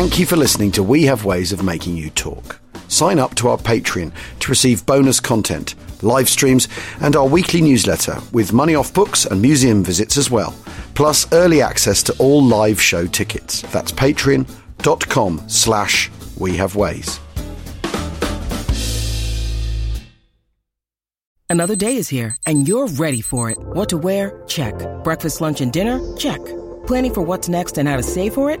Thank you for listening to We Have Ways of Making You Talk. Sign up to our Patreon to receive bonus content, live streams, and our weekly newsletter with money off books and museum visits as well, plus early access to all live show tickets. That's patreon.com slash we have ways. Another day is here, and you're ready for it. What to wear? Check. Breakfast, lunch, and dinner? Check. Planning for what's next and how to save for it?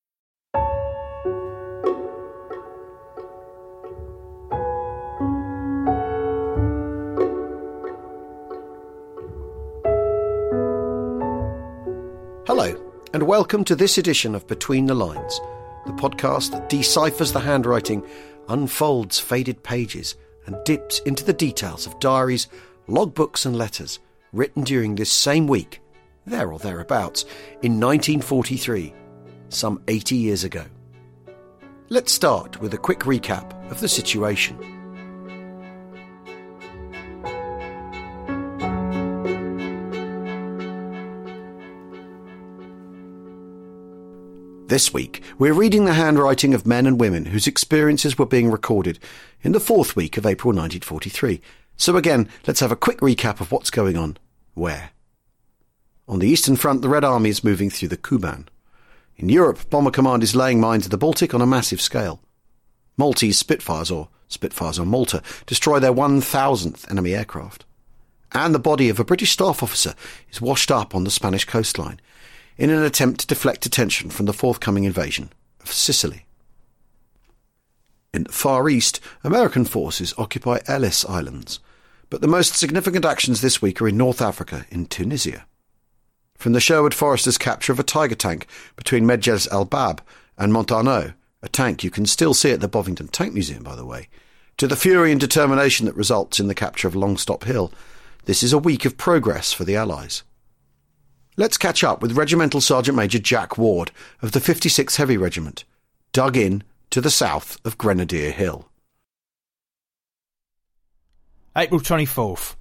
And welcome to this edition of Between the Lines, the podcast that deciphers the handwriting, unfolds faded pages, and dips into the details of diaries, logbooks, and letters written during this same week, there or thereabouts, in 1943, some 80 years ago. Let's start with a quick recap of the situation. This week, we're reading the handwriting of men and women whose experiences were being recorded in the fourth week of April 1943. So again, let's have a quick recap of what's going on where. On the Eastern Front, the Red Army is moving through the Kuban. In Europe, Bomber Command is laying mines in the Baltic on a massive scale. Maltese Spitfires, or Spitfires on Malta, destroy their 1,000th enemy aircraft. And the body of a British staff officer is washed up on the Spanish coastline in an attempt to deflect attention from the forthcoming invasion of Sicily. In the Far East, American forces occupy Ellice Islands, but the most significant actions this week are in North Africa, in Tunisia. From the Sherwood Foresters' capture of a Tiger tank between Medjez El Bab and Montarno, a tank you can still see at the Bovington Tank Museum, by the way, to the fury and determination that results in the capture of Longstop Hill, this is a week of progress for the Allies. Let's catch up with Regimental Sergeant Major Jack Ward of the 56th Heavy Regiment, dug in to the south of Grenadier Hill. April 24th.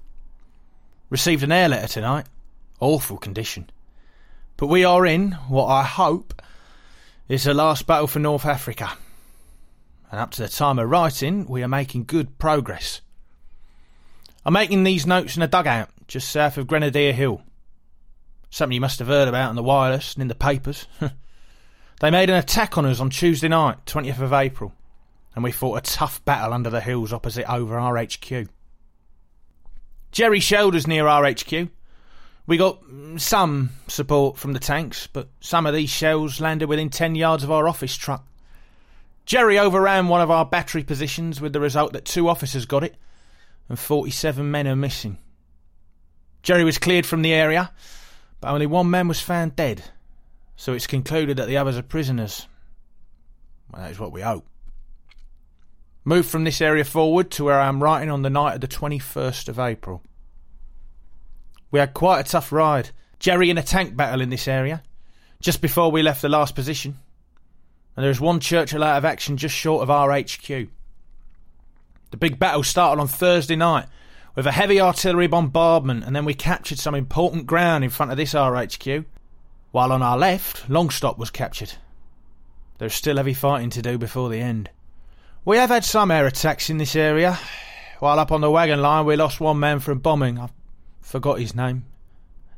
Received an air letter tonight. Awful condition. But we are in what I hope is the last battle for North Africa. And up to the time of writing, we are making good progress. I'm making these notes in a dugout just south of Grenadier Hill. Something you must have heard about on the wireless and in the papers. they made an attack on us on Tuesday night, 20th of April, and we fought a tough battle under the hills opposite over RHQ. Jerry shelled us near RHQ. We got mm, some support from the tanks, but some of these shells landed within 10 yards of our office truck. Jerry overran one of our battery positions with the result that two officers got it and 47 men are missing. Jerry was cleared from the area but only one man was found dead, so it's concluded that the others are prisoners. Well, that is what we hope. Moved from this area forward to where I am writing on the night of the 21st of April. We had quite a tough ride. Jerry in a tank battle in this area, just before we left the last position. And there is one Churchill out of action just short of RHQ. The big battle started on Thursday night with a heavy artillery bombardment, and then we captured some important ground in front of this RHQ. While on our left, Longstop was captured. There's still heavy fighting to do before the end. We have had some air attacks in this area. While up on the wagon line, we lost one man from bombing. I forgot his name.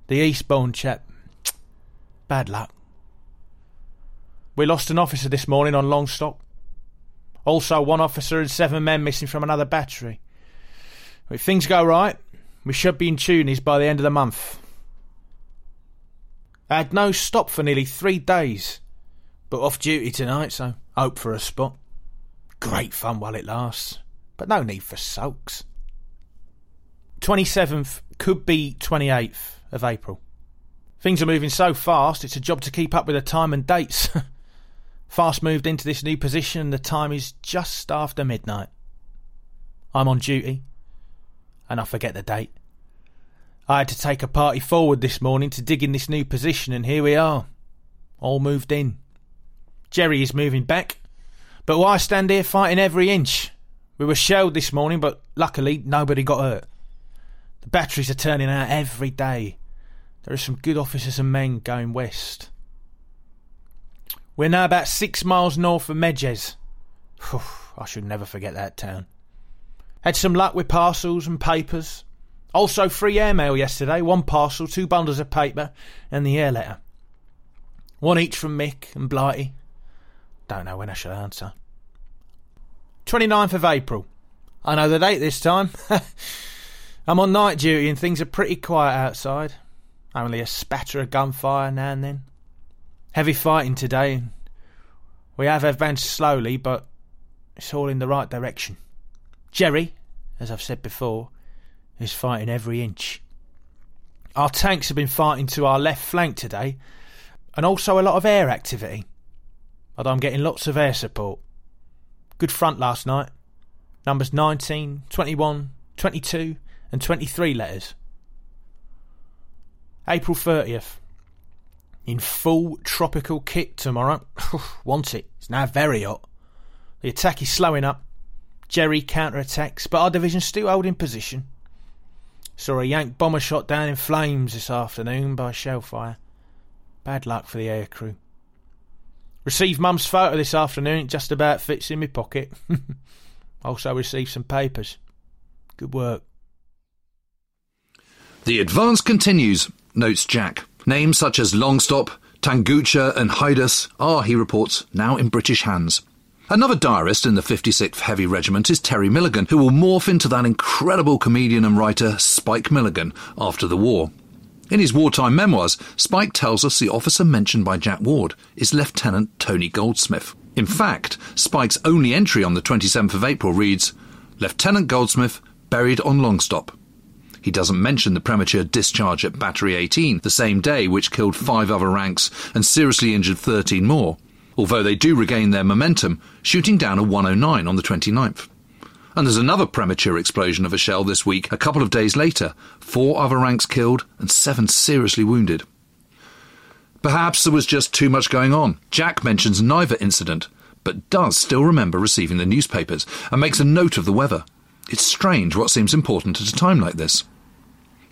The Eastbourne chap. Bad luck. We lost an officer this morning on Longstop. Also, one officer and seven men missing from another battery. If things go right, We should be in Tunis by the end of the month. I had no stop for nearly three days, but off duty tonight, so hope for a spot. Great fun while it lasts, but no need for sulks. 27th could be 28th of April. Things are moving so fast, it's a job to keep up with the time and dates. fast moved into this new position, and the time is just after midnight. I'm on duty, and I forget the date. I had to take a party forward this morning to dig in this new position, and here we are. All moved in. Jerry is moving back, but why stand here fighting every inch? We were shelled this morning, but luckily nobody got hurt. The batteries are turning out every day. There are some good officers and men going west. We're now about six miles north of Medjez. I should never forget that town. Had some luck with parcels and papers. Also, free airmail yesterday. One parcel, two bundles of paper, and the air letter. One each from Mick and Blighty. Don't know when I shall answer. 29th of April. I know the date this time. I'm on night duty and things are pretty quiet outside. Only a spatter of gunfire now and then. Heavy fighting today. We have advanced slowly, but it's all in the right direction. Jerry, as I've said before, is fighting every inch. Our tanks have been fighting to our left flank today, and also a lot of air activity. But I'm getting lots of air support. Good front last night. Numbers 19, 21, 22, and 23 letters. April 30th. In full tropical kit tomorrow. Want it. It's now very hot. The attack is slowing up. Jerry counter-attacks, but our division's still holding position. Saw a Yank bomber shot down in flames this afternoon by shellfire. Bad luck for the air crew. Received Mum's photo this afternoon. It just about fits in my pocket. also received some papers. Good work. The advance continues, notes Jack. Names such as Longstop, Tanngoucha, and Heidous are, he reports, now in British hands. Another diarist in the 56th Heavy Regiment is Terry Milligan, who will morph into that incredible comedian and writer Spike Milligan after the war. In his wartime memoirs, Spike tells us the officer mentioned by Jack Ward is Lieutenant Tony Goldsmith. In fact, Spike's only entry on the 27th of April reads, Lieutenant Goldsmith buried on Longstop. He doesn't mention the premature discharge at Battery 18 the same day, which killed five other ranks and seriously injured 13 more, although they do regain their momentum, shooting down a 109 on the 29th. And there's another premature explosion of a shell this week, a couple of days later, four other ranks killed and seven seriously wounded. Perhaps there was just too much going on. Jack mentions neither incident, but does still remember receiving the newspapers and makes a note of the weather. It's strange what seems important at a time like this.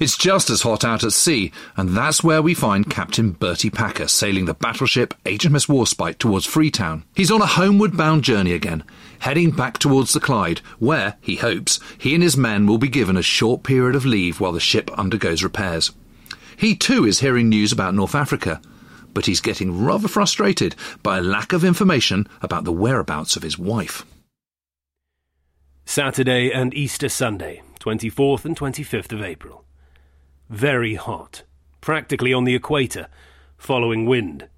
It's just as hot out at sea, and that's where we find Captain Bertie Packer sailing the battleship HMS Warspite towards Freetown. He's on a homeward bound journey again, heading back towards the Clyde, where, he hopes, he and his men will be given a short period of leave while the ship undergoes repairs. He too is hearing news about North Africa, but he's getting rather frustrated by a lack of information about the whereabouts of his wife. Saturday and Easter Sunday, 24th and 25th of April. Very hot, practically on the equator, following wind.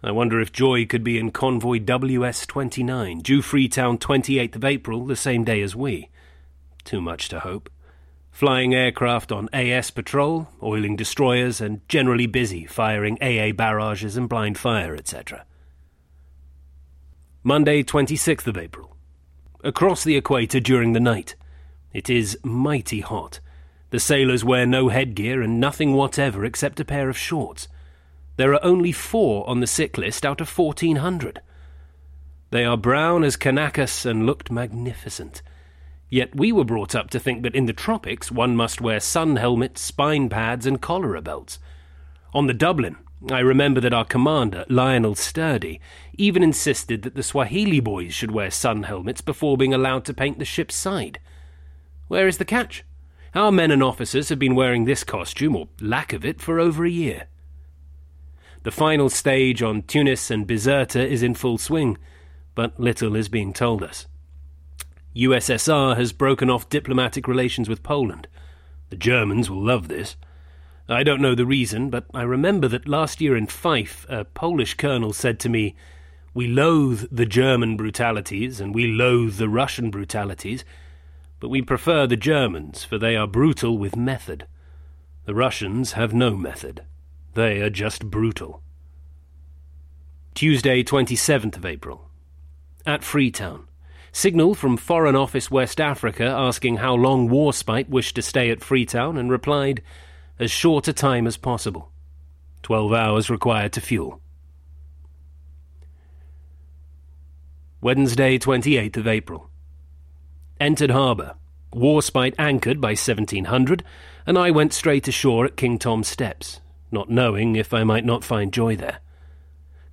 I wonder if Joy could be in convoy WS 29, due Freetown 28th of April, the same day as we. Too much to hope. Flying aircraft on AS patrol, oiling destroyers, and generally busy firing AA barrages and blind fire, etc. Monday, 26th of April. Across the equator during the night. It is mighty hot the sailors wear no headgear and nothing whatever except a pair of shorts. There are only four on the sick list out of 1,400. They are brown as Kanakas and looked magnificent. Yet we were brought up to think that in the tropics one must wear sun helmets, spine pads, and cholera belts. On the Dublin, I remember that our commander, Lionel Sturdy, even insisted that the Swahili boys should wear sun helmets before being allowed to paint the ship's side. Where is the catch? Our men and officers have been wearing this costume, or lack of it, for over a year. The final stage on Tunis and Bizerta is in full swing, but little is being told us. USSR has broken off diplomatic relations with Poland. The Germans will love this. I don't know the reason, but I remember that last year in Fife, a Polish colonel said to me, We loathe the German brutalities and we loathe the Russian brutalities, but we prefer the Germans, for they are brutal with method. The Russians have no method. They are just brutal. Tuesday, 27th of April. At Freetown. Signal from Foreign Office West Africa asking how long Warspite wished to stay at Freetown and replied, as short a time as possible. Twelve hours required to fuel. Wednesday, 28th of April. Entered harbour. Warspite anchored by 1700, and I went straight ashore at King Tom's Steps, not knowing if I might not find joy there.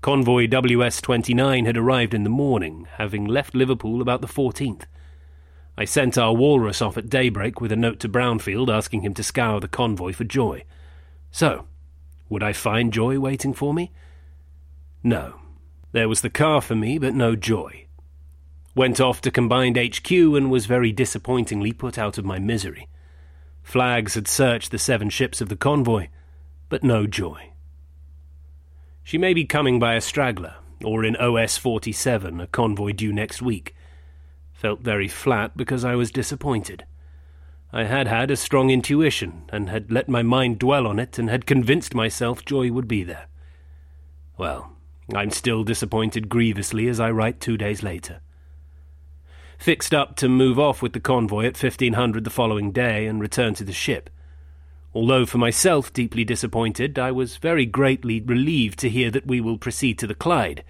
Convoy WS 29 had arrived in the morning, having left Liverpool about the 14th. I sent our walrus off at daybreak with a note to Brownfield asking him to scour the convoy for Joy. So, would I find Joy waiting for me? No. There was the car for me, but no Joy. Went off to Combined HQ and was very disappointingly put out of my misery. Flags had searched the seven ships of the convoy, but no Joy. She may be coming by a straggler, or in OS 47, a convoy due next week. Felt very flat because I was disappointed. I had had a strong intuition, and had let my mind dwell on it, and had convinced myself Joy would be there. Well, I'm still disappointed grievously as I write two days later. Fixed up to move off with the convoy at 1500 the following day and return to the ship. Although for myself deeply disappointed, I was very greatly relieved to hear that we will proceed to the Clyde,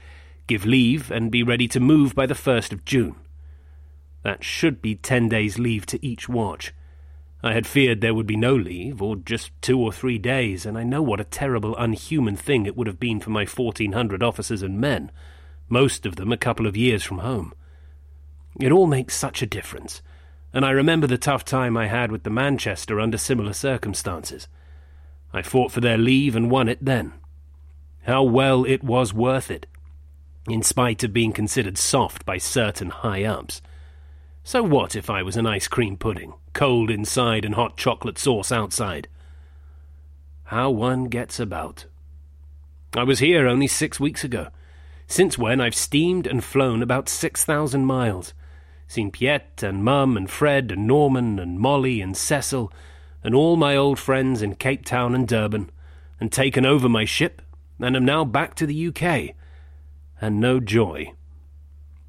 give leave, and be ready to move by the 1st of June. That should be ten days' leave to each watch. I had feared there would be no leave, or just two or three days, and I know what a terrible, unhuman thing it would have been for my fourteen hundred officers and men, most of them a couple of years from home. It all makes such a difference and I remember the tough time I had with the Manchester under similar circumstances. I fought for their leave and won it then. How well it was worth it, in spite of being considered soft by certain high ups. So what if I was an ice cream pudding, cold inside and hot chocolate sauce outside? How one gets about. I was here only six weeks ago, since when I've steamed and flown about six thousand miles seen Piet and Mum and Fred and Norman and Molly and Cecil and all my old friends in Cape Town and Durban, and taken over my ship, and am now back to the UK. And no joy.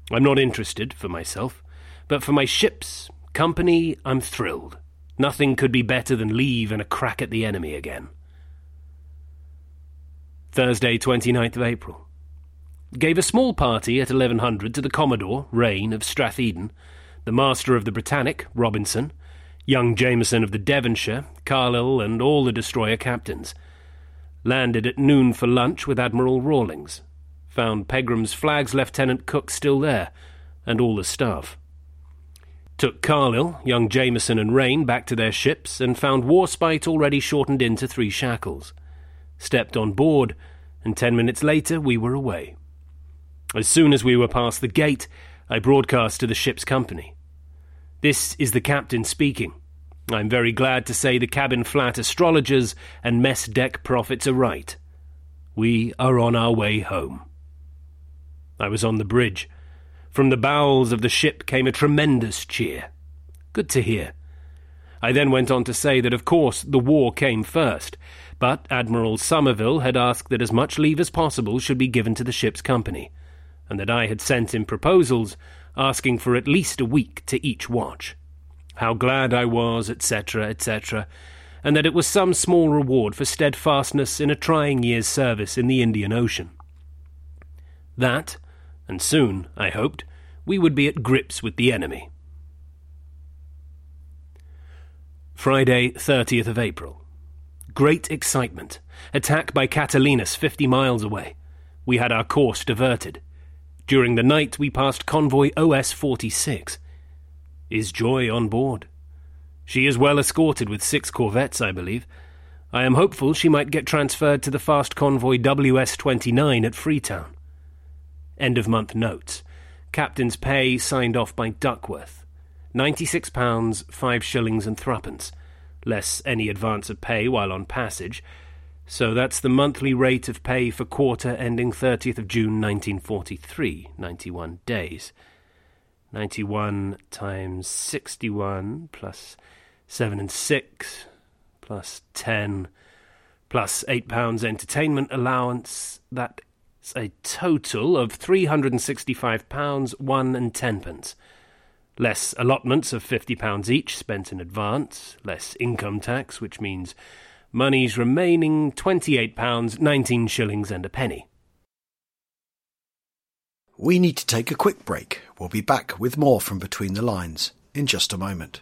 I'm not interested for myself, but for my ship's company, I'm thrilled. Nothing could be better than leave and a crack at the enemy again. Thursday, 29th of April gave a small party at 1100 to the Commodore, Raine, of Stratheden, the master of the Britannic, Robinson, young Jameson of the Devonshire, Carlill, and all the destroyer captains. Landed at noon for lunch with Admiral Rawlings. Found Pegram's Flag's Lieutenant Cook still there, and all the staff. Took Carlill, young Jameson, and Raine back to their ships, and found Warspite already shortened into three shackles. Stepped on board, and ten minutes later we were away. As soon as we were past the gate, I broadcast to the ship's company. This is the captain speaking. I'm very glad to say the cabin flat astrologers and mess deck prophets are right. We are on our way home. I was on the bridge. From the bowels of the ship came a tremendous cheer. Good to hear. I then went on to say that, of course, the war came first, but Admiral Somerville had asked that as much leave as possible should be given to the ship's company and that I had sent him proposals asking for at least a week to each watch. How glad I was, etc., etc., and that it was some small reward for steadfastness in a trying year's service in the Indian Ocean. That, and soon, I hoped, we would be at grips with the enemy. Friday, 30th of April. Great excitement. Attack by Catalinas 50 miles away. We had our course diverted. During the night, we passed convoy OS 46. Is Joy on board? She is well escorted with six corvettes, I believe. I am hopeful she might get transferred to the fast convoy WS 29 at Freetown. End of month notes. Captain's pay signed off by Duckworth. £96, 5 shillings and threepence. less any advance of pay while on passage. So that's the monthly rate of pay for quarter ending 30th of June 1943, 91 days. 91 times 61 plus 7 and 6 plus 10 £8 entertainment allowance. That's a total of £365, 1 and 10 pence. Less allotments of £50 each spent in advance, less income tax, which means money's remaining £28, 19 shillings and a penny. We need to take a quick break. We'll be back with more from Between the Lines in just a moment.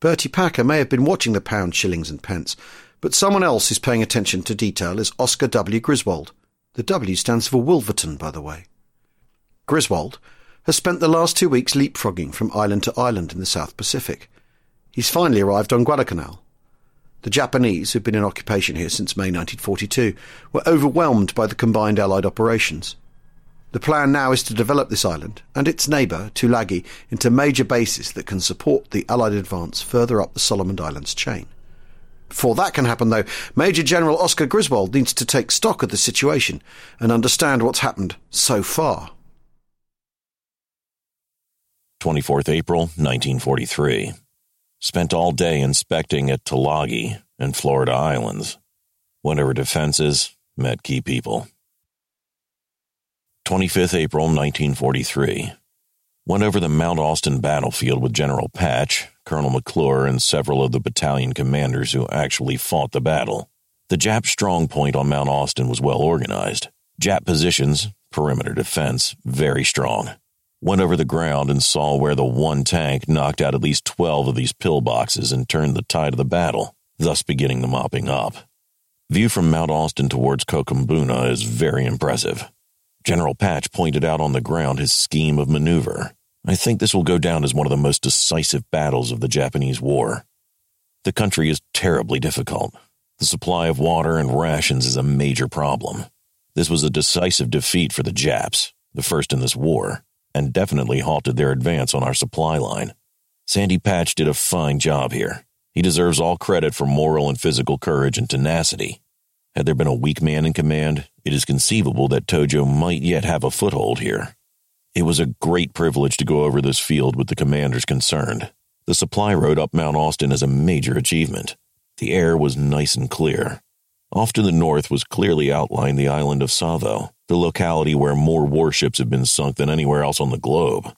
Bertie Packer may have been watching the pound, shillings, and pence, but someone else who's paying attention to detail is Oscar W. Griswold. The W stands for Wolverton, by the way. Griswold has spent the last two weeks leapfrogging from island to island in the South Pacific. He's finally arrived on Guadalcanal. The Japanese, who've been in occupation here since May 1942, were overwhelmed by the combined Allied operations. The plan now is to develop this island and its neighbour, Tulagi, into major bases that can support the Allied advance further up the Solomon Islands chain. Before that can happen, though, Major General Oscar Griswold needs to take stock of the situation and understand what's happened so far. 24th April, 1943. Spent all day inspecting at Tulagi and Florida Islands. Went over defenses, met key people. 25th April 1943. Went over the Mount Austin battlefield with General Patch, Colonel McClure, and several of the battalion commanders who actually fought the battle. The Jap strong point on Mount Austin was well organized. Jap positions, perimeter defense, very strong. Went over the ground and saw where the one tank knocked out at least 12 of these pillboxes and turned the tide of the battle, thus beginning the mopping up. View from Mount Austin towards Kokumbona is very impressive. General Patch pointed out on the ground his scheme of maneuver. I think this will go down as one of the most decisive battles of the Japanese War. The country is terribly difficult. The supply of water and rations is a major problem. This was a decisive defeat for the Japs, the first in this war, and definitely halted their advance on our supply line. Sandy Patch did a fine job here. He deserves all credit for moral and physical courage and tenacity. Had there been a weak man in command, it is conceivable that Tojo might yet have a foothold here. It was a great privilege to go over this field with the commanders concerned. The supply road up Mount Austin is a major achievement. The air was nice and clear. Off to the north was clearly outlined the island of Savo, the locality where more warships have been sunk than anywhere else on the globe.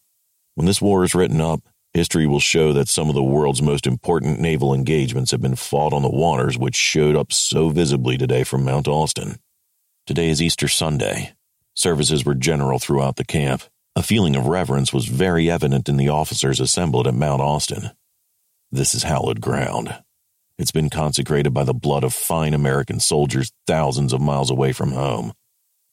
When this war is written up, history will show that some of the world's most important naval engagements have been fought on the waters which showed up so visibly today from Mount Austin. Today is Easter Sunday. Services were general throughout the camp. A feeling of reverence was very evident in the officers assembled at Mount Austin. This is hallowed ground. It's been consecrated by the blood of fine American soldiers thousands of miles away from home.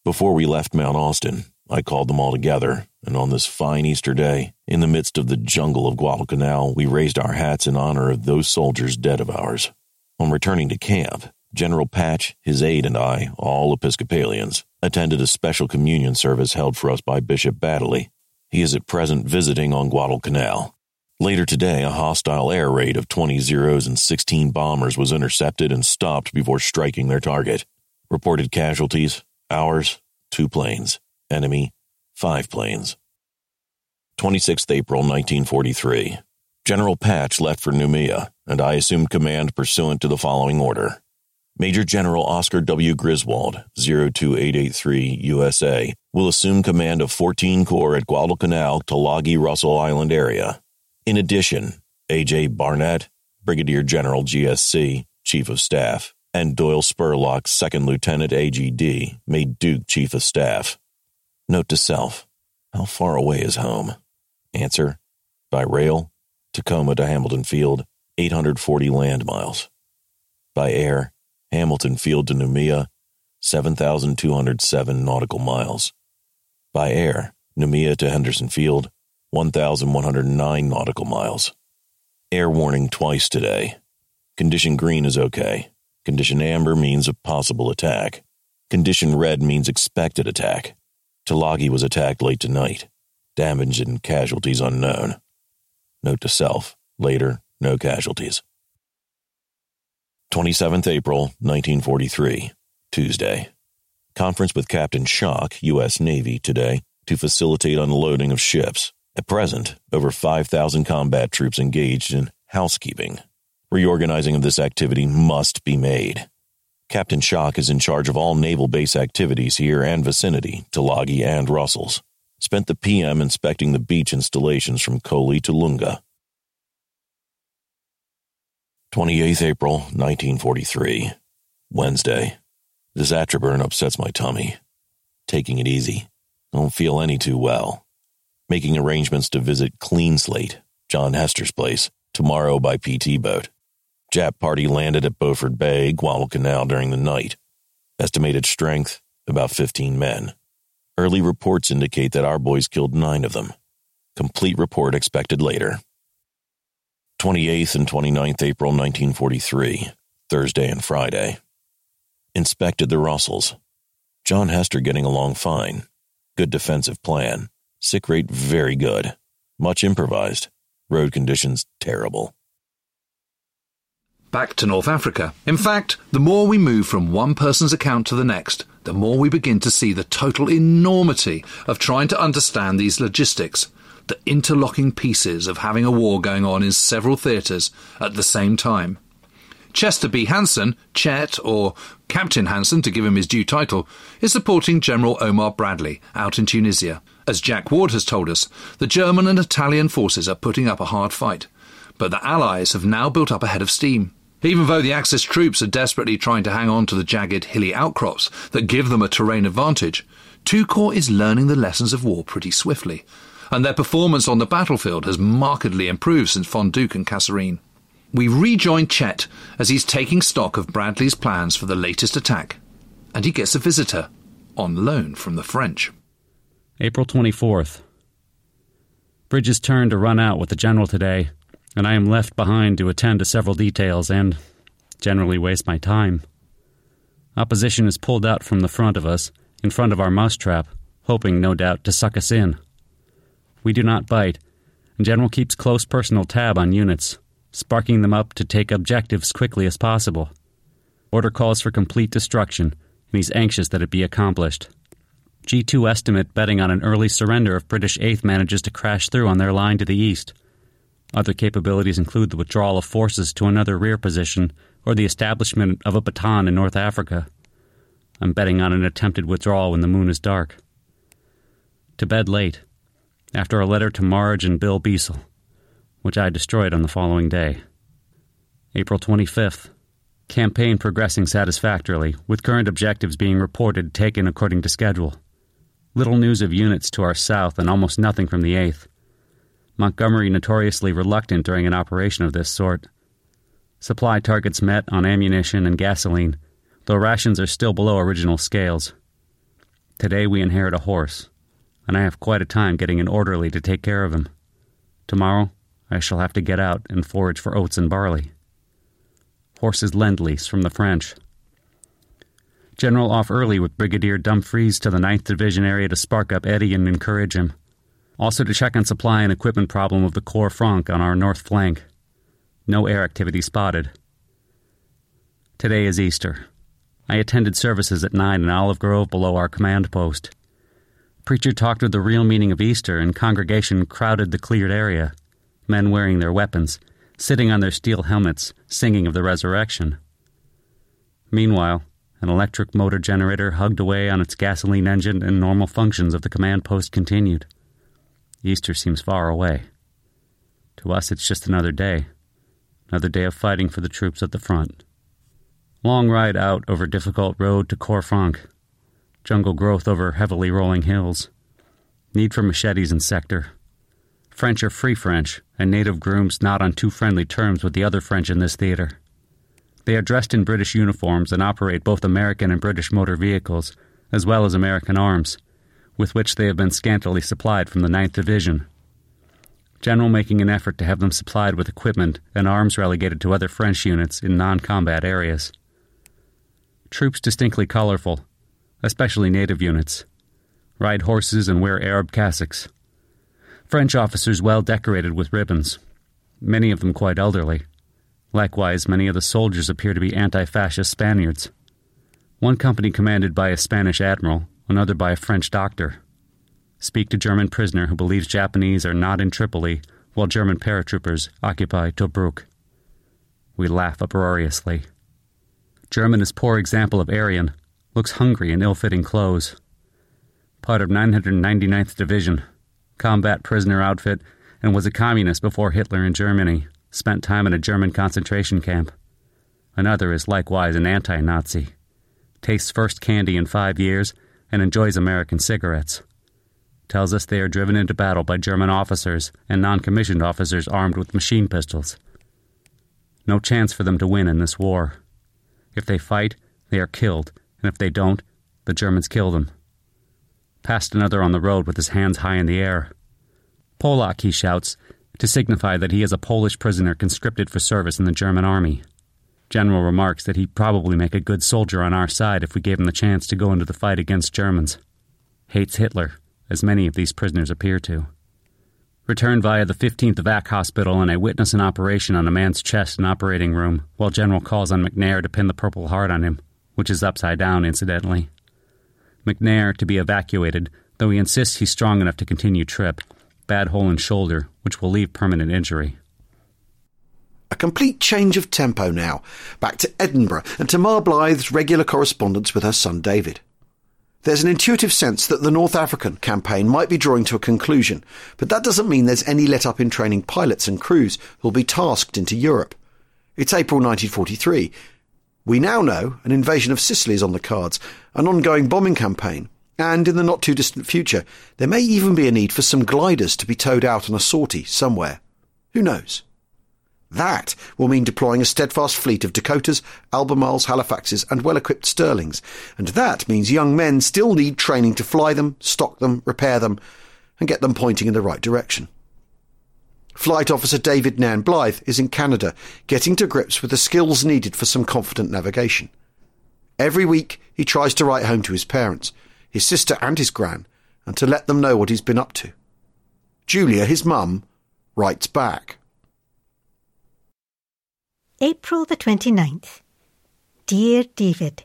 Before we left Mount Austin, I called them all together, and on this fine Easter day, in the midst of the jungle of Guadalcanal, we raised our hats in honor of those soldiers dead of ours. On returning to camp, General Patch, his aide, and I, all Episcopalians, attended a special communion service held for us by Bishop Baddeley. He is at present visiting on Guadalcanal. Later today, a hostile air raid of 20 Zeros and 16 bombers was intercepted and stopped before striking their target. Reported casualties, ours, two planes. Enemy, five planes. 26th April 1943. General Patch left for Noumea, and I assumed command pursuant to the following order. Major General Oscar W. Griswold, 02883 USA, will assume command of 14 Corps at Guadalcanal, Tulagi, Russell Island area. In addition, A.J. Barnett, Brigadier General GSC, Chief of Staff, and Doyle Spurlock, 2nd Lieutenant AGD, made Duke Chief of Staff. Note to self How far away is home? Answer By rail, Tacoma to Hamilton Field, 840 land miles. By air, Hamilton Field to Noumea, 7,207 nautical miles. By air, Noumea to Henderson Field, 1,109 nautical miles. Air warning twice today. Condition green is okay. Condition amber means a possible attack. Condition red means expected attack. Tulagi was attacked late tonight. Damage and casualties unknown. Note to self later, no casualties. 27th April, 1943, Tuesday. Conference with Captain Shock, U.S. Navy, today to facilitate unloading of ships. At present, over 5,000 combat troops engaged in housekeeping. Reorganizing of this activity must be made. Captain Shock is in charge of all naval base activities here and vicinity, Tulagi and Russell's. Spent the PM inspecting the beach installations from Koli to Lunga. 28th April, 1943. Wednesday. This Atabrine upsets my tummy. Taking it easy. Don't feel any too well. Making arrangements to visit Clean Slate, John Hester's place, tomorrow by PT boat. Jap party landed at Beaufort Bay, Guadalcanal during the night. Estimated strength, about 15 men. Early reports indicate that our boys killed nine of them. Complete report expected later. 28th and 29th April 1943, Thursday and Friday. Inspected the Russells. John Hester getting along fine. Good defensive plan. Sick rate very good. Much improvised. Road conditions terrible. Back to North Africa. In fact, the more we move from one person's account to the next, the more we begin to see the total enormity of trying to understand these logistics the interlocking pieces of having a war going on in several theatres at the same time. Chester B. Hansen, Chet, or Captain Hansen to give him his due title, is supporting General Omar Bradley out in Tunisia. As Jack Ward has told us, the German and Italian forces are putting up a hard fight, but the Allies have now built up a head of steam. Even though the Axis troops are desperately trying to hang on to the jagged, hilly outcrops that give them a terrain advantage, II Corps is learning the lessons of war pretty swiftly and their performance on the battlefield has markedly improved since Fondouk and Kasserine. We rejoin Chet as he's taking stock of Bradley's plans for the latest attack, and he gets a visitor on loan from the French. April 24th. Bridges turned to run out with the general today, and I am left behind to attend to several details and generally waste my time. Opposition is pulled out from the front of us, in front of our mousetrap, hoping, no doubt, to suck us in. We do not bite, and General keeps close personal tab on units, sparking them up to take objectives quickly as possible. Order calls for complete destruction, and he's anxious that it be accomplished. G2 estimate betting on an early surrender if British 8th manages to crash through on their line to the east. Other capabilities include the withdrawal of forces to another rear position or the establishment of a baton in North Africa. I'm betting on an attempted withdrawal when the moon is dark. To bed late after a letter to Marge and Bill Beasel, which I destroyed on the following day. April 25th. Campaign progressing satisfactorily, with current objectives being reported taken according to schedule. Little news of units to our south and almost nothing from the 8th. Montgomery notoriously reluctant during an operation of this sort. Supply targets met on ammunition and gasoline, though rations are still below original scales. Today we inherit a horse and I have quite a time getting an orderly to take care of him. Tomorrow, I shall have to get out and forage for oats and barley. Horses lend lease from the French. General off early with Brigadier Dumfries to the 9th Division area to spark up Eddy and encourage him. Also to check on supply and equipment problem of the Corps Franc on our north flank. No air activity spotted. Today is Easter. I attended services at 9 in Olive Grove below our command post. Preacher talked of the real meaning of Easter, and congregation crowded the cleared area, men wearing their weapons, sitting on their steel helmets, singing of the resurrection. Meanwhile, an electric motor generator hugged away on its gasoline engine, and normal functions of the command post continued. Easter seems far away. To us, it's just another day. Another day of fighting for the troops at the front. Long ride out over difficult road to Corps Franc. Jungle growth over heavily rolling hills. Need for machetes and sector. French are free French, and native grooms not on too friendly terms with the other French in this theater. They are dressed in British uniforms and operate both American and British motor vehicles, as well as American arms, with which they have been scantily supplied from the Ninth Division. General making an effort to have them supplied with equipment and arms relegated to other French units in non combat areas. Troops distinctly colorful, especially native units. Ride horses and wear Arab cassocks. French officers well decorated with ribbons, many of them quite elderly. Likewise, many of the soldiers appear to be anti fascist Spaniards. One company commanded by a Spanish admiral, another by a French doctor. Speak to German prisoner who believes Japanese are not in Tripoli while German paratroopers occupy Tobruk. We laugh uproariously. German is poor example of Aryan, looks hungry in ill fitting clothes. Part of 999th Division, combat prisoner outfit, and was a communist before Hitler in Germany, spent time in a German concentration camp. Another is likewise an anti Nazi. Tastes first candy in five years and enjoys American cigarettes. Tells us they are driven into battle by German officers and non commissioned officers armed with machine pistols. No chance for them to win in this war. If they fight, they are killed, and if they don't, the Germans kill them. Passed another on the road with his hands high in the air. Polak, he shouts, to signify that he is a Polish prisoner conscripted for service in the German army. General remarks that he'd probably make a good soldier on our side if we gave him the chance to go into the fight against Germans. Hates Hitler, as many of these prisoners appear to. Returned via the 15th Vac Hospital, and I witness an operation on a man's chest in operating room, while General calls on McNair to pin the Purple Heart on him, which is upside down, incidentally. McNair to be evacuated, though he insists he's strong enough to continue trip. Bad hole in shoulder, which will leave permanent injury. A complete change of tempo now, back to Edinburgh and to Ma Blyth's regular correspondence with her son David. There's an intuitive sense that the North African campaign might be drawing to a conclusion, but that doesn't mean there's any let up in training pilots and crews who'll be tasked into Europe. It's April 1943. We now know an invasion of Sicily is on the cards, an ongoing bombing campaign, and in the not too distant future, there may even be a need for some gliders to be towed out on a sortie somewhere. Who knows? That will mean deploying a steadfast fleet of Dakotas, Albemarles, Halifaxes, and well equipped Stirlings. And that means young men still need training to fly them, stock them, repair them, and get them pointing in the right direction. Flight Officer David Nairn Blyth is in Canada, getting to grips with the skills needed for some confident navigation. Every week, he tries to write home to his parents, his sister and his gran, and to let them know what he's been up to. Julia, his mum, writes back. April the 29th. Dear David,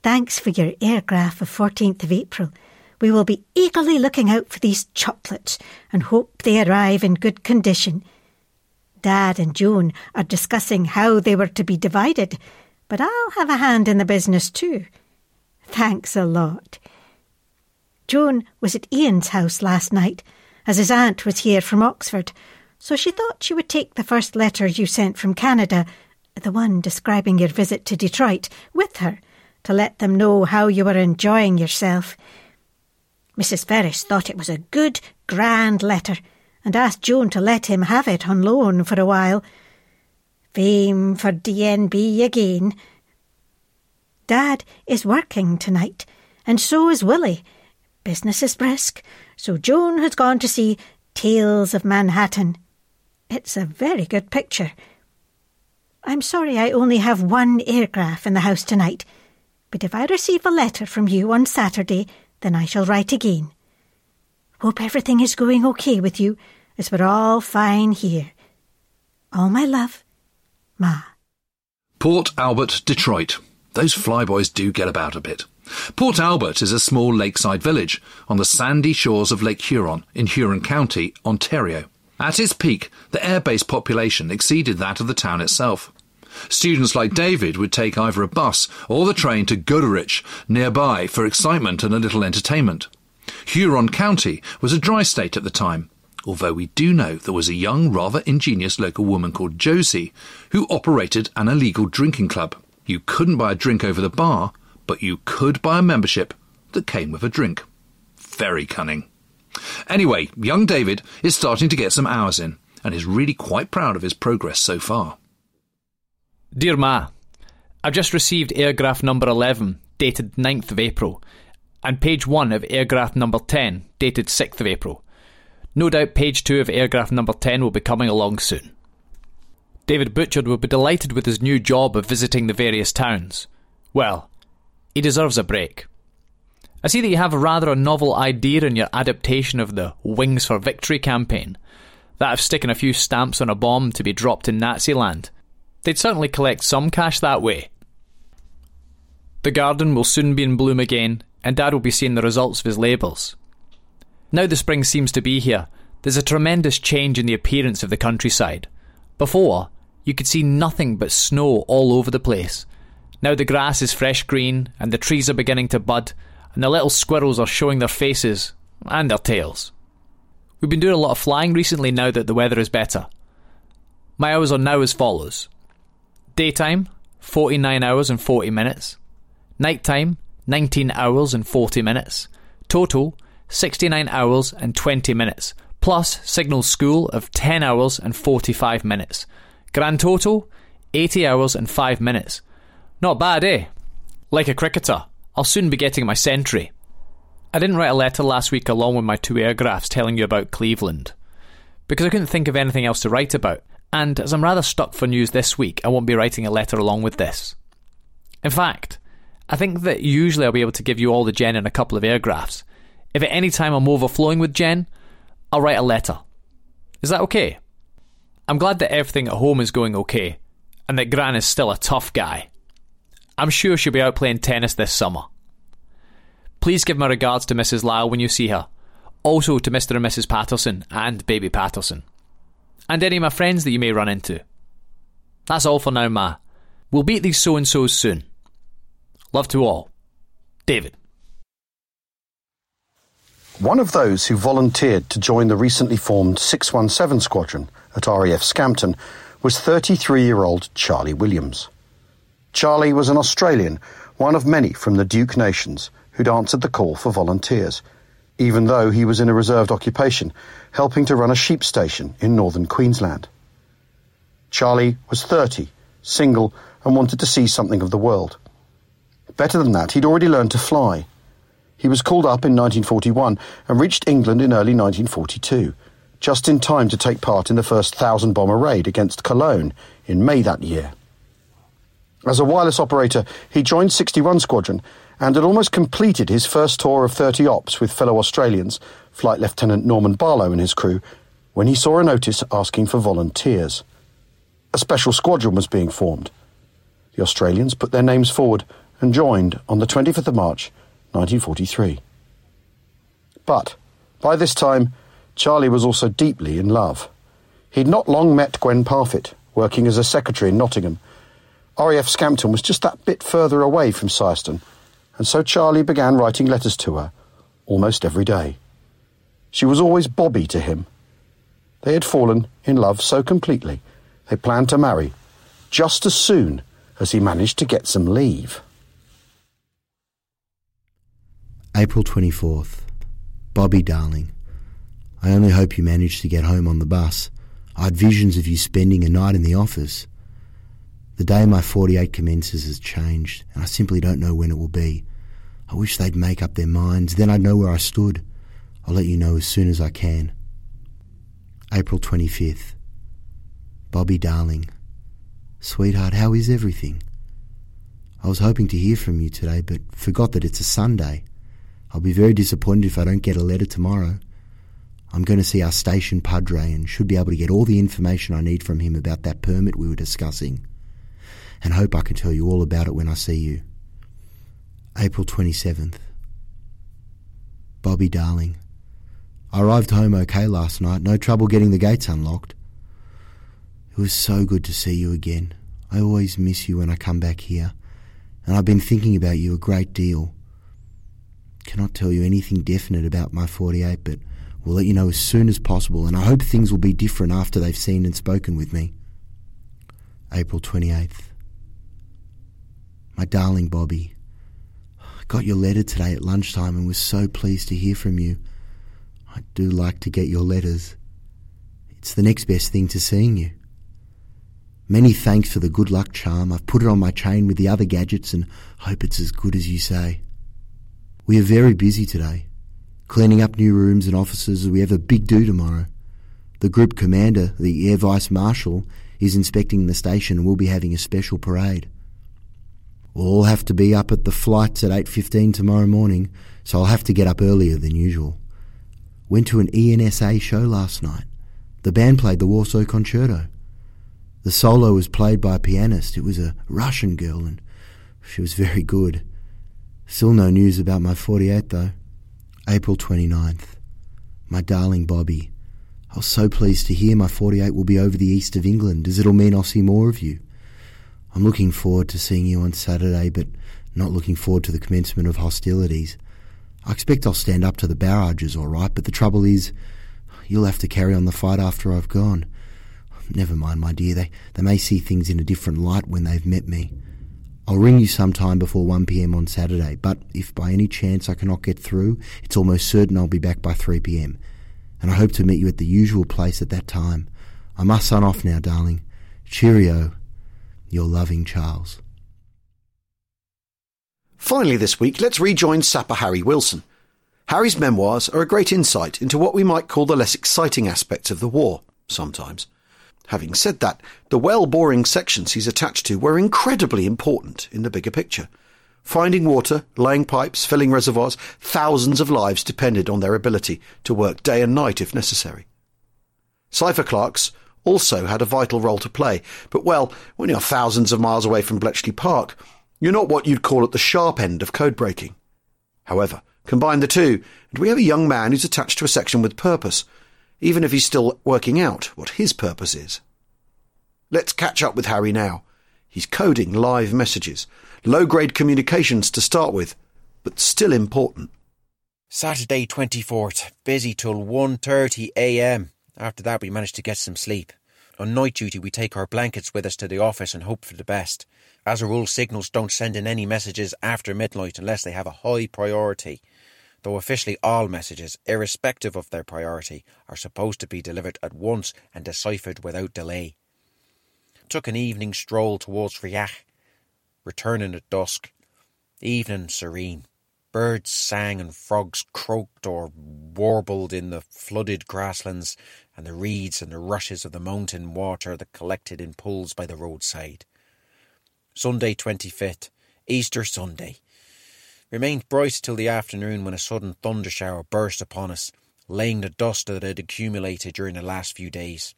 Thanks for your airgraph of 14th of April. We will be eagerly looking out for these chocolates and hope they arrive in good condition. Dad and Joan are discussing how they were to be divided, but I'll have a hand in the business too. Thanks a lot. Joan was at Ian's house last night, as his aunt was here from Oxford so she thought she would take the first letter you sent from Canada, the one describing your visit to Detroit, with her, to let them know how you were enjoying yourself. Mrs. Ferris thought it was a good, grand letter, and asked Joan to let him have it on loan for a while. Fame for DNB again. Dad is working tonight, and so is Willie. Business is brisk, so Joan has gone to see Tales of Manhattan. It's a very good picture. I'm sorry I only have one airgraph in the house tonight, but if I receive a letter from you on Saturday, then I shall write again. Hope everything is going okay with you, as we're all fine here. All my love, Ma. Port Albert, Detroit. Those flyboys do get about a bit. Port Albert is a small lakeside village on the sandy shores of Lake Huron in Huron County, Ontario. At its peak, the airbase population exceeded that of the town itself. Students like David would take either a bus or the train to Goderich, nearby, for excitement and a little entertainment. Huron County was a dry state at the time. although we do know there was a young, rather ingenious local woman called Josie who operated an illegal drinking club. You couldn't buy a drink over the bar, but you could buy a membership that came with a drink. Very cunning. Anyway, young David is starting to get some hours in and is really quite proud of his progress so far. Dear Ma, I've just received airgraph number 11, dated 9th of April, and page 1 of airgraph number 10, dated 6th of April. No doubt page 2 of airgraph number 10 will be coming along soon. David Butcherd will be delighted with his new job of visiting the various towns. Well, he deserves a break. I see that you have rather a novel idea in your adaptation of the Wings for Victory campaign. That of sticking a few stamps on a bomb to be dropped in Nazi land. They'd certainly collect some cash that way. The garden will soon be in bloom again, and Dad will be seeing the results of his labours. Now the spring seems to be here, there's a tremendous change in the appearance of the countryside. Before, you could see nothing but snow all over the place. Now the grass is fresh green, and the trees are beginning to bud, and the little squirrels are showing their faces and their tails. We've been doing a lot of flying recently now that the weather is better. My hours are now as follows Daytime, 49 hours and 40 minutes. Nighttime, 19 hours and 40 minutes. Total, 69 hours and 20 minutes. Plus signal school of 10 hours and 45 minutes. Grand total, 80 hours and 5 minutes. Not bad, eh? Like a cricketer, I'll soon be getting my Sentry. I didn't write a letter last week along with my two airgraphs telling you about Cleveland. Because I couldn't think of anything else to write about, and as I'm rather stuck for news this week, I won't be writing a letter along with this. In fact, I think that usually I'll be able to give you all the gen in a couple of airgraphs. If at any time I'm overflowing with gen, I'll write a letter. Is that okay? I'm glad that everything at home is going okay, and that Gran is still a tough guy. I'm sure she'll be out playing tennis this summer. Please give my regards to Mrs. Lyle when you see her. Also to Mr. and Mrs. Patterson and baby Patterson. And any of my friends that you may run into. That's all for now, Ma. We'll beat these so and so's soon. Love to all. David. One of those who volunteered to join the recently formed 617 Squadron at RAF Scampton was 33 year old Charlie Williams. Charlie was an Australian, one of many from the Duke Nations who'd answered the call for volunteers, even though he was in a reserved occupation, helping to run a sheep station in northern Queensland. Charlie was 30, single, and wanted to see something of the world. Better than that, he'd already learned to fly. He was called up in 1941 and reached England in early 1942, just in time to take part in the first thousand bomber raid against Cologne in May that year. As a wireless operator, he joined 61 Squadron and had almost completed his first tour of 30 ops with fellow Australians, Flight Lieutenant Norman Barlow and his crew, when he saw a notice asking for volunteers. A special squadron was being formed. The Australians put their names forward and joined on the 25th of March, 1943. But by this time, Charlie was also deeply in love. He'd not long met Gwen Parfitt, working as a secretary in Nottingham, RAF Scampton was just that bit further away from Syerston, and so Charlie began writing letters to her almost every day. She was always Bobby to him. They had fallen in love so completely they planned to marry just as soon as he managed to get some leave. April 24th. Bobby, darling. I only hope you managed to get home on the bus. I had visions of you spending a night in the office. The day my 48 commences has changed, and I simply don't know when it will be. I wish they'd make up their minds, then I'd know where I stood. I'll let you know as soon as I can. April 25th. Bobby, darling. Sweetheart, how is everything? I was hoping to hear from you today, but forgot that it's a Sunday. I'll be very disappointed if I don't get a letter tomorrow. I'm going to see our station padre and should be able to get all the information I need from him about that permit we were discussing and hope I can tell you all about it when I see you. April 27th. Bobby, darling. I arrived home okay last night, no trouble getting the gates unlocked. It was so good to see you again. I always miss you when I come back here, and I've been thinking about you a great deal. Cannot tell you anything definite about my 48, but We'll let you know as soon as possible, and I hope things will be different after they've seen and spoken with me. April 28th. My darling Bobby, I got your letter today at lunchtime and was so pleased to hear from you. I do like to get your letters. It's the next best thing to seeing you. Many thanks for the good luck charm. I've put it on my chain with the other gadgets and hope it's as good as you say. We are very busy today, cleaning up new rooms and offices as we have a big do tomorrow. The group commander, the Air Vice Marshal, is inspecting the station and we'll be having a special parade. We'll all have to be up at the flights at 8.15 tomorrow morning, so I'll have to get up earlier than usual. Went to an ENSA show last night. The band played the Warsaw Concerto. The solo was played by a pianist. It was a Russian girl, and she was very good. Still no news about my 48, though. April 29th. My darling Bobby. I was so pleased to hear my 48 will be over the east of England, as it'll mean I'll see more of you. I'm looking forward to seeing you on Saturday, but not looking forward to the commencement of hostilities. I expect I'll stand up to the barrages all right, but the trouble is, you'll have to carry on the fight after I've gone. Never mind, my dear. They, they may see things in a different light when they've met me. I'll ring you sometime before 1pm on Saturday, but if by any chance I cannot get through, it's almost certain I'll be back by 3pm. And I hope to meet you at the usual place at that time. I must sign off now, darling. Cheerio. Your loving Charles. Finally, this week, let's rejoin sapper Harry Wilson. Harry's memoirs are a great insight into what we might call the less exciting aspects of the war, sometimes. Having said that, the well boring sections he's attached to were incredibly important in the bigger picture. Finding water, laying pipes, filling reservoirs, thousands of lives depended on their ability to work day and night if necessary. Cipher clerks also had a vital role to play, but well, when you're thousands of miles away from Bletchley Park, you're not what you'd call at the sharp end of code breaking. However, combine the two, and we have a young man who's attached to a section with purpose, even if he's still working out what his purpose is. Let's catch up with Harry now. He's coding live messages, low grade communications to start with, but still important. Saturday 24th, busy till 1:30 a.m. After that we managed to get some sleep. On night duty we take our blankets with us to the office and hope for the best. As a rule signals don't send in any messages after midnight unless they have a high priority though officially all messages, irrespective of their priority, are supposed to be delivered at once and deciphered without delay. Took an evening stroll towards Riach, returning at dusk. Evening serene. Birds sang and frogs croaked or warbled in the flooded grasslands and the reeds and the rushes of the mountain water that collected in pools by the roadside. Sunday 25th, Easter Sunday remained bright till the afternoon when a sudden thunder shower burst upon us, laying the dust that had accumulated during the last few days.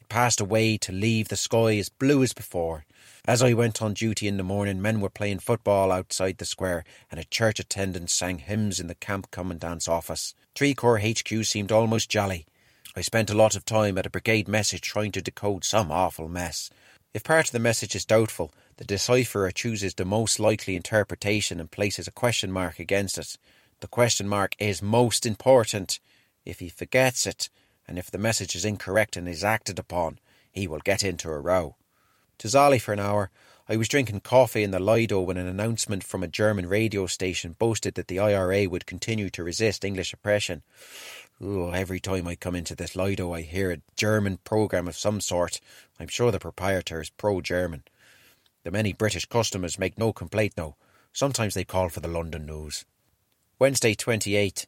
It passed away to leave the sky as blue as before. As I went on duty in the morning, men were playing football outside the square, and a church attendant sang hymns in the camp commandant's office. Three Corps HQ seemed almost jolly. I spent a lot of time at a brigade message trying to decode some awful mess. If part of the message is doubtful, the decipherer chooses the most likely interpretation and places a question mark against it. The question mark is most important. If he forgets it, and if the message is incorrect and is acted upon, he will get into a row. To Zolly for an hour, I was drinking coffee in the Lido when an announcement from a German radio station boasted that the IRA would continue to resist English oppression. Ooh, every time I come into this Lido, I hear a German program of some sort. I'm sure the proprietor is pro German. The many British customers make no complaint though. Sometimes they call for the London news. Wednesday 28.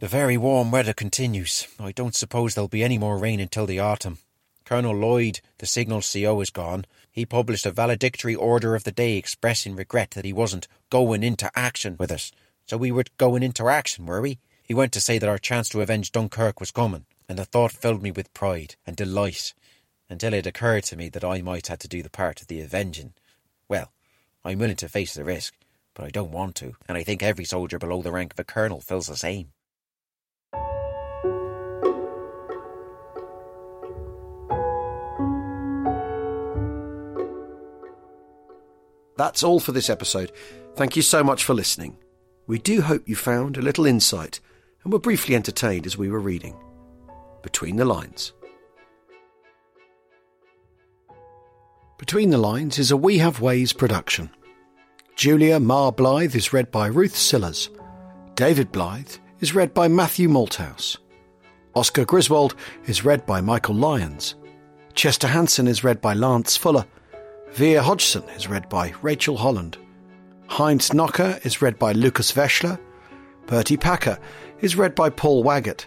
The very warm weather continues. I don't suppose there'll be any more rain until the autumn. Colonel Lloyd, the signal CO, is gone. He published a valedictory order of the day expressing regret that he wasn't going into action with us. So we were going into action, were we? He went to say that our chance to avenge Dunkirk was coming, and the thought filled me with pride and delight until it occurred to me that I might have to do the part of the avenging. Well, I'm willing to face the risk, but I don't want to, and I think every soldier below the rank of a colonel feels the same. That's all for this episode. Thank you so much for listening. We do hope you found a little insight and were briefly entertained as we were reading. Between the Lines. Between the Lines is a We Have Ways production. Julia Ma Blyth is read by Ruth Sillers. David Blyth is read by Matthew Malthouse. Oscar Griswold is read by Michael Lyons. Chester Hansen is read by Lance Fuller. Vere Hodgson is read by Rachel Holland. Heinz Knoke is read by Lukas Wechsler. Bertie Packer is read by Paul Waggott.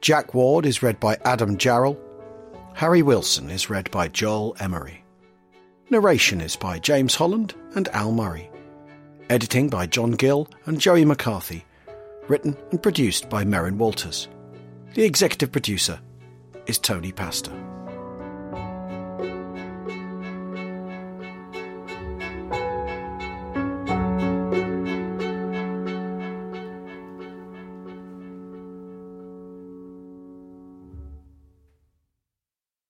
Jack Ward is read by Adam Jarrell. Harry Wilson is read by Joel Emery. Narration is by James Holland and Al Murray. Editing by Jon Gill and Joey McCarthy. Written and produced by Merryn Walters. The executive producer is Tony Pastor.